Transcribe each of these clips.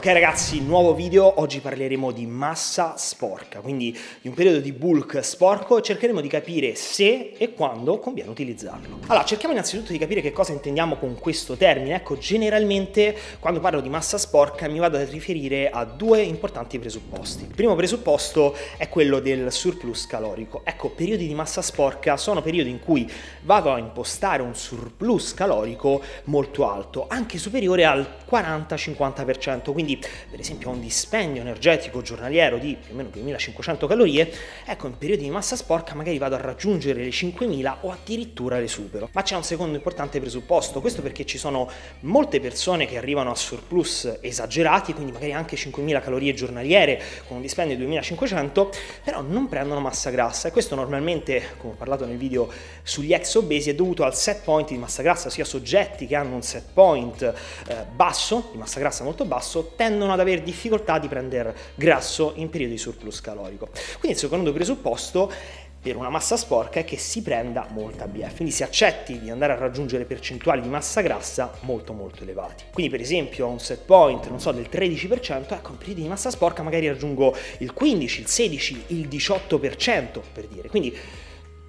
Ok ragazzi, nuovo video, oggi parleremo di massa sporca, quindi di un periodo di bulk sporco e cercheremo di capire se e quando conviene utilizzarlo. Allora, cerchiamo innanzitutto di capire che cosa intendiamo con questo termine. Ecco, generalmente quando parlo di massa sporca mi vado a riferire a due importanti presupposti. Il primo presupposto è quello del surplus calorico. Ecco, periodi di massa sporca sono periodi in cui vado a impostare un surplus calorico molto alto, anche superiore al 40-50%, quindi quindi per esempio ho un dispendio energetico giornaliero di più o meno 2500 calorie, ecco in periodi di massa sporca magari vado a raggiungere le 5000 o addirittura le supero. Ma c'è un secondo importante presupposto, questo perché ci sono molte persone che arrivano a surplus esagerati, quindi magari anche 5000 calorie giornaliere con un dispendio di 2500, però non prendono massa grassa e questo normalmente, come ho parlato nel video sugli ex obesi, è dovuto al set point di massa grassa, ossia soggetti che hanno un set point eh, basso, di massa grassa molto basso, tendono ad avere difficoltà di prendere grasso in periodi di surplus calorico. Quindi il secondo presupposto per una massa sporca è che si prenda molta BF, quindi si accetti di andare a raggiungere percentuali di massa grassa molto molto elevati. Quindi per esempio a un set point, non so, del 13%, ecco, in periodi di massa sporca magari raggiungo il 15, il 16, il 18% per dire. Quindi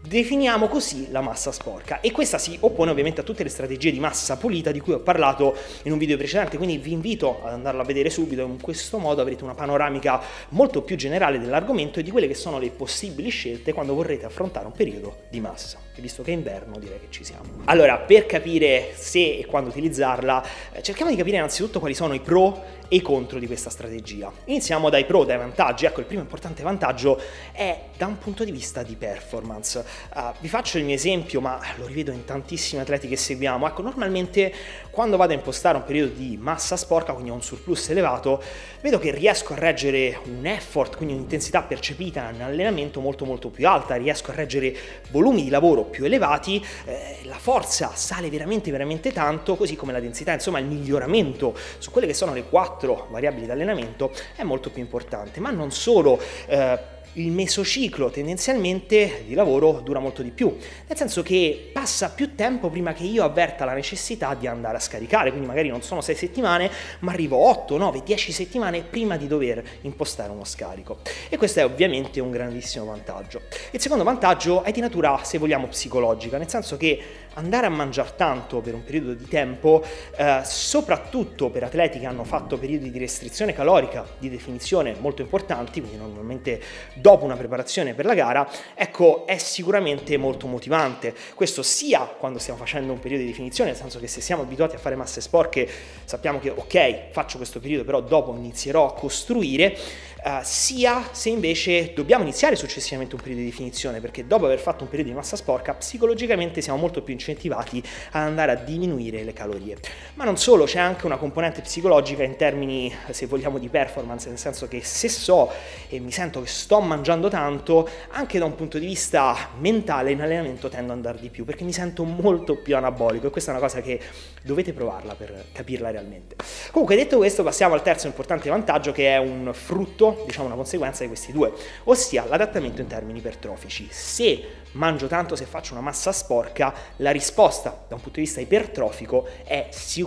Definiamo così la massa sporca e questa si oppone ovviamente a tutte le strategie di massa pulita di cui ho parlato in un video precedente, quindi vi invito ad andarlo a vedere subito, in questo modo avrete una panoramica molto più generale dell'argomento e di quelle che sono le possibili scelte quando vorrete affrontare un periodo di massa. E visto che è inverno direi che ci siamo. Allora, per capire se e quando utilizzarla, eh, cerchiamo di capire innanzitutto quali sono i pro e i contro di questa strategia. Iniziamo dai pro, dai vantaggi. Ecco, il primo importante vantaggio è da un punto di vista di performance. Uh, vi faccio il mio esempio, ma lo rivedo in tantissimi atleti che seguiamo. Ecco, normalmente quando vado a impostare un periodo di massa sporca, quindi ho un surplus elevato, vedo che riesco a reggere un effort, quindi un'intensità percepita in allenamento molto molto più alta, riesco a reggere volumi di lavoro più elevati, eh, la forza sale veramente veramente tanto, così come la densità, insomma il miglioramento su quelle che sono le quattro quattro variabili di allenamento è molto più importante, ma non solo. Eh, il mesociclo tendenzialmente di lavoro dura molto di più, nel senso che passa più tempo prima che io avverta la necessità di andare a scaricare, quindi magari non sono 6 settimane, ma arrivo 8, 9, 10 settimane prima di dover impostare uno scarico. E questo è ovviamente un grandissimo vantaggio. Il secondo vantaggio è di natura, se vogliamo, psicologica, nel senso che andare a mangiare tanto per un periodo di tempo, eh, soprattutto per atleti che hanno fatto periodi di restrizione calorica di definizione molto importanti, quindi normalmente dopo una preparazione per la gara, ecco, è sicuramente molto motivante. Questo sia quando stiamo facendo un periodo di definizione, nel senso che se siamo abituati a fare masse sporche, sappiamo che ok, faccio questo periodo, però dopo inizierò a costruire uh, sia se invece dobbiamo iniziare successivamente un periodo di definizione, perché dopo aver fatto un periodo di massa sporca, psicologicamente siamo molto più incentivati ad andare a diminuire le calorie. Ma non solo, c'è anche una componente psicologica in termini, se vogliamo, di performance, nel senso che se so e mi sento che sto mangiando tanto, anche da un punto di vista mentale in allenamento tendo ad andare di più, perché mi sento molto più anabolico e questa è una cosa che dovete provarla per capirla realmente. Comunque detto questo passiamo al terzo importante vantaggio che è un frutto diciamo, una conseguenza di questi due, ossia l'adattamento in termini ipertrofici. Se mangio tanto, se faccio una massa sporca, la risposta da un punto di vista ipertrofico è sicuramente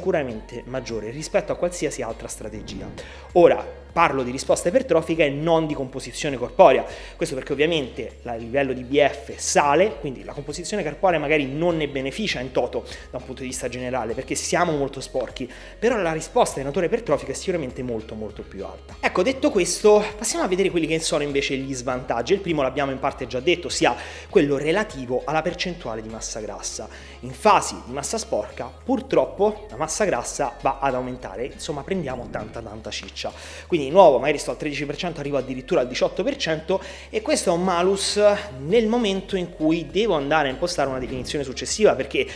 maggiore rispetto a qualsiasi altra strategia. Ora, parlo di risposta ipertrofica e non di composizione corporea. Questo perché ovviamente il livello di BF sale, quindi la composizione corporea magari non ne beneficia in toto da un punto di vista generale, perché siamo molto sporchi, però la risposta di natura ipertrofica è sicuramente molto molto più alta. Ecco, detto questo, passiamo a vedere quelli che sono invece gli svantaggi. Il primo l'abbiamo in parte già detto, sia quello relativo alla percentuale di massa grassa. In fasi di massa sporca, purtroppo la massa grassa va ad aumentare, insomma prendiamo tanta tanta ciccia. Quindi quindi di nuovo magari sto al 13%, arrivo addirittura al 18% e questo è un malus nel momento in cui devo andare a impostare una definizione successiva perché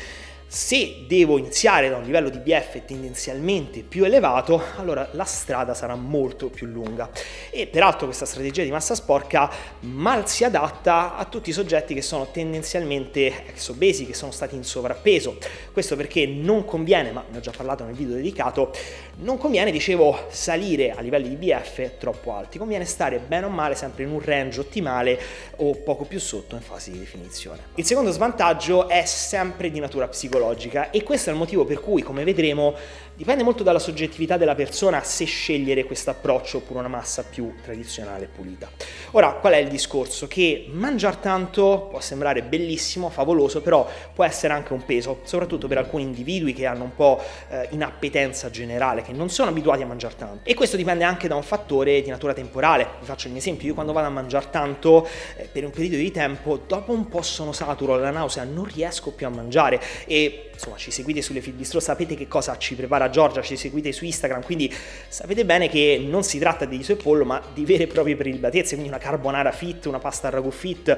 se devo iniziare da un livello di BF tendenzialmente più elevato, allora la strada sarà molto più lunga. E peraltro questa strategia di massa sporca mal si adatta a tutti i soggetti che sono tendenzialmente ex obesi, che sono stati in sovrappeso. Questo perché non conviene, ma ne ho già parlato nel video dedicato, non conviene, dicevo, salire a livelli di BF troppo alti, conviene stare bene o male sempre in un range ottimale o poco più sotto in fase di definizione. Il secondo svantaggio è sempre di natura psicologica psicologica e questo è il motivo per cui, come vedremo, Dipende molto dalla soggettività della persona se scegliere questo approccio oppure una massa più tradizionale e pulita. Ora, qual è il discorso? Che mangiare tanto può sembrare bellissimo, favoloso, però può essere anche un peso, soprattutto per alcuni individui che hanno un po' eh, inappetenza generale, che non sono abituati a mangiare tanto. E questo dipende anche da un fattore di natura temporale. Vi faccio mio esempio, io quando vado a mangiare tanto eh, per un periodo di tempo, dopo un po' sono saturo, la nausea, non riesco più a mangiare e insomma ci seguite sulle Fit Bistro, sapete che cosa ci prepara Giorgia, ci seguite su Instagram, quindi sapete bene che non si tratta di riso e pollo, ma di vere e proprie prelibatezze, quindi una carbonara fit, una pasta al ragù fit,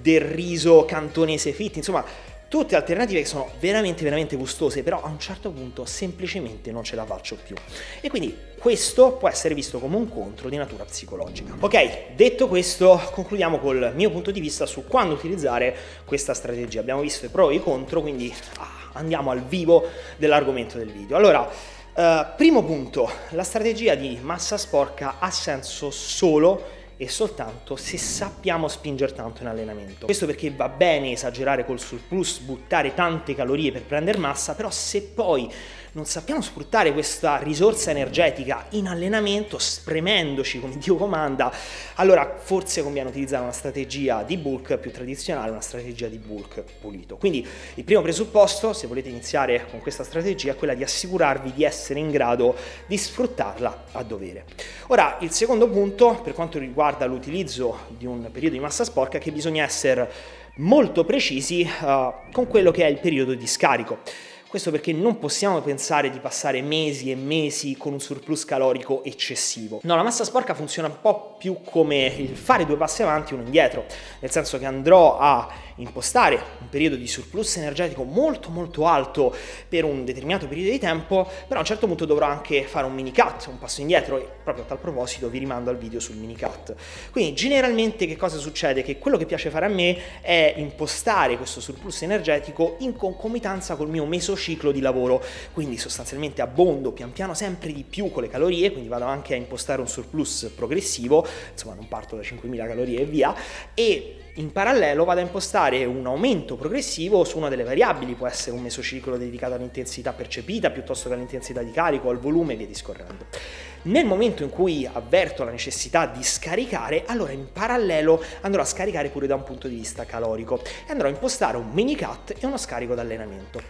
del riso cantonese fit, insomma tutte alternative che sono veramente veramente gustose, però a un certo punto semplicemente non ce la faccio più. E quindi questo può essere visto come un contro di natura psicologica. Ok, detto questo, concludiamo col mio punto di vista su quando utilizzare questa strategia. Abbiamo visto i pro e i contro, quindi ah, andiamo al vivo dell'argomento del video. Allora, Uh, primo punto, la strategia di massa sporca ha senso solo e soltanto se sappiamo spingere tanto in allenamento. Questo perché va bene esagerare col surplus, buttare tante calorie per prendere massa, però se poi non sappiamo sfruttare questa risorsa energetica in allenamento, spremendoci come Dio comanda, allora forse conviene utilizzare una strategia di bulk più tradizionale, una strategia di bulk pulito. Quindi il primo presupposto, se volete iniziare con questa strategia, è quella di assicurarvi di essere in grado di sfruttarla a dovere. Ora, il secondo punto, per quanto riguarda l'utilizzo di un periodo di massa sporca, è che bisogna essere molto precisi uh, con quello che è il periodo di scarico. Questo perché non possiamo pensare di passare mesi e mesi con un surplus calorico eccessivo. No, la massa sporca funziona un po' più come il fare due passi avanti e uno indietro, nel senso che andrò a impostare un periodo di surplus energetico molto molto alto per un determinato periodo di tempo, però a un certo punto dovrò anche fare un mini cut, un passo indietro e proprio a tal proposito vi rimando al video sul mini cut. Quindi generalmente che cosa succede? Che quello che piace fare a me è impostare questo surplus energetico in concomitanza col mio mesociclo di lavoro, quindi sostanzialmente abbondo pian piano sempre di più con le calorie, quindi vado anche a impostare un surplus progressivo, insomma non parto da 5.000 calorie e via, e in parallelo vado a impostare un aumento progressivo su una delle variabili, può essere un mesociclo dedicato all'intensità percepita piuttosto che all'intensità di carico, al volume e via discorrendo. Nel momento in cui avverto la necessità di scaricare, allora in parallelo andrò a scaricare pure da un punto di vista calorico e andrò a impostare un mini cut e uno scarico d'allenamento.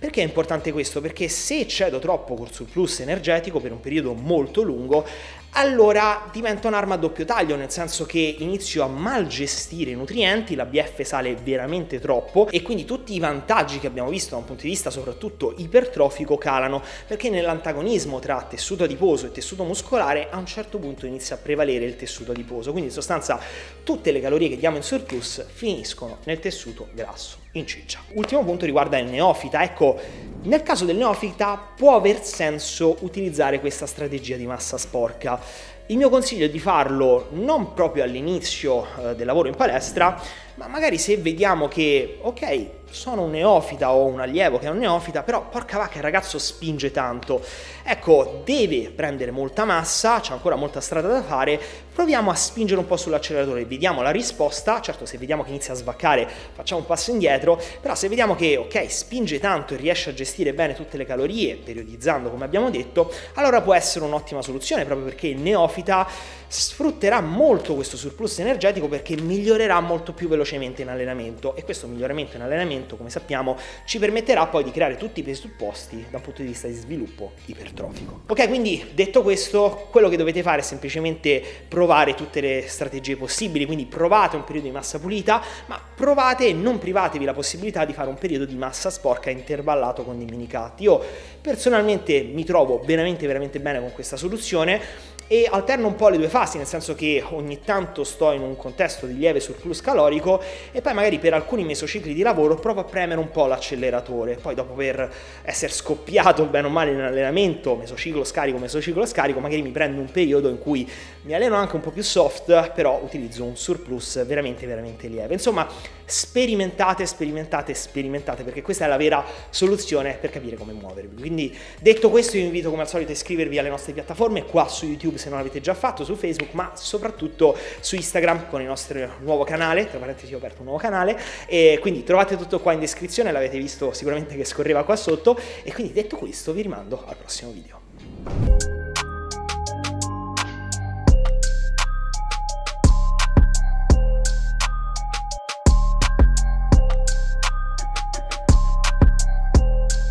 Perché è importante questo? Perché se eccedo troppo col surplus energetico per un periodo molto lungo, allora diventa un'arma a doppio taglio, nel senso che inizio a mal gestire i nutrienti, la BF sale veramente troppo e quindi tutti i vantaggi che abbiamo visto da un punto di vista soprattutto ipertrofico calano, perché nell'antagonismo tra tessuto adiposo e tessuto muscolare a un certo punto inizia a prevalere il tessuto adiposo, quindi in sostanza tutte le calorie che diamo in surplus finiscono nel tessuto grasso in ciccia. Ultimo punto riguarda il neofita, ecco, nel caso del neofita può aver senso utilizzare questa strategia di massa sporca. Il mio consiglio è di farlo non proprio all'inizio eh, del lavoro in palestra, ma magari se vediamo che, ok, sono un neofita o un allievo che è un neofita, però porca vacca il ragazzo spinge tanto. Ecco, deve prendere molta massa, c'è ancora molta strada da fare, proviamo a spingere un po' sull'acceleratore, vediamo la risposta, certo se vediamo che inizia a svaccare facciamo un passo indietro, però se vediamo che ok, spinge tanto e riesce a gestire bene tutte le calorie, periodizzando come abbiamo detto, allora può essere un'ottima soluzione proprio perché il neofita sfrutterà molto questo surplus energetico perché migliorerà molto più velocemente in allenamento e questo miglioramento in allenamento, come sappiamo, ci permetterà poi di creare tutti i presupposti da un punto di vista di sviluppo ipertrofico. Ok, quindi detto questo, quello che dovete fare è semplicemente provare tutte le strategie possibili, quindi provate un periodo di massa pulita, ma provate e non privatevi la possibilità di fare un periodo di massa sporca intervallato con dei mini. Io personalmente mi trovo veramente veramente bene con questa soluzione e alterno un po' le due fasi, nel senso che ogni tanto sto in un contesto di lieve surplus calorico e poi magari per alcuni mesocicli di lavoro provo a premere un po' l'acceleratore, poi dopo per essere scoppiato bene o male in allenamento, mesociclo scarico, mesociclo scarico, magari mi prendo un periodo in cui mi alleno anche un po' più soft, però utilizzo un surplus veramente veramente lieve. Insomma, sperimentate, sperimentate, sperimentate perché questa è la vera soluzione per capire come muovervi. Quindi detto questo io vi invito come al solito a iscrivervi alle nostre piattaforme qua su YouTube se non l'avete già fatto, su Facebook, ma soprattutto su Instagram con il nostro nuovo canale, tra parentesi ho aperto un nuovo canale, e quindi trovate tutto qua in descrizione, l'avete visto sicuramente che scorreva qua sotto, e quindi detto questo vi rimando al prossimo video.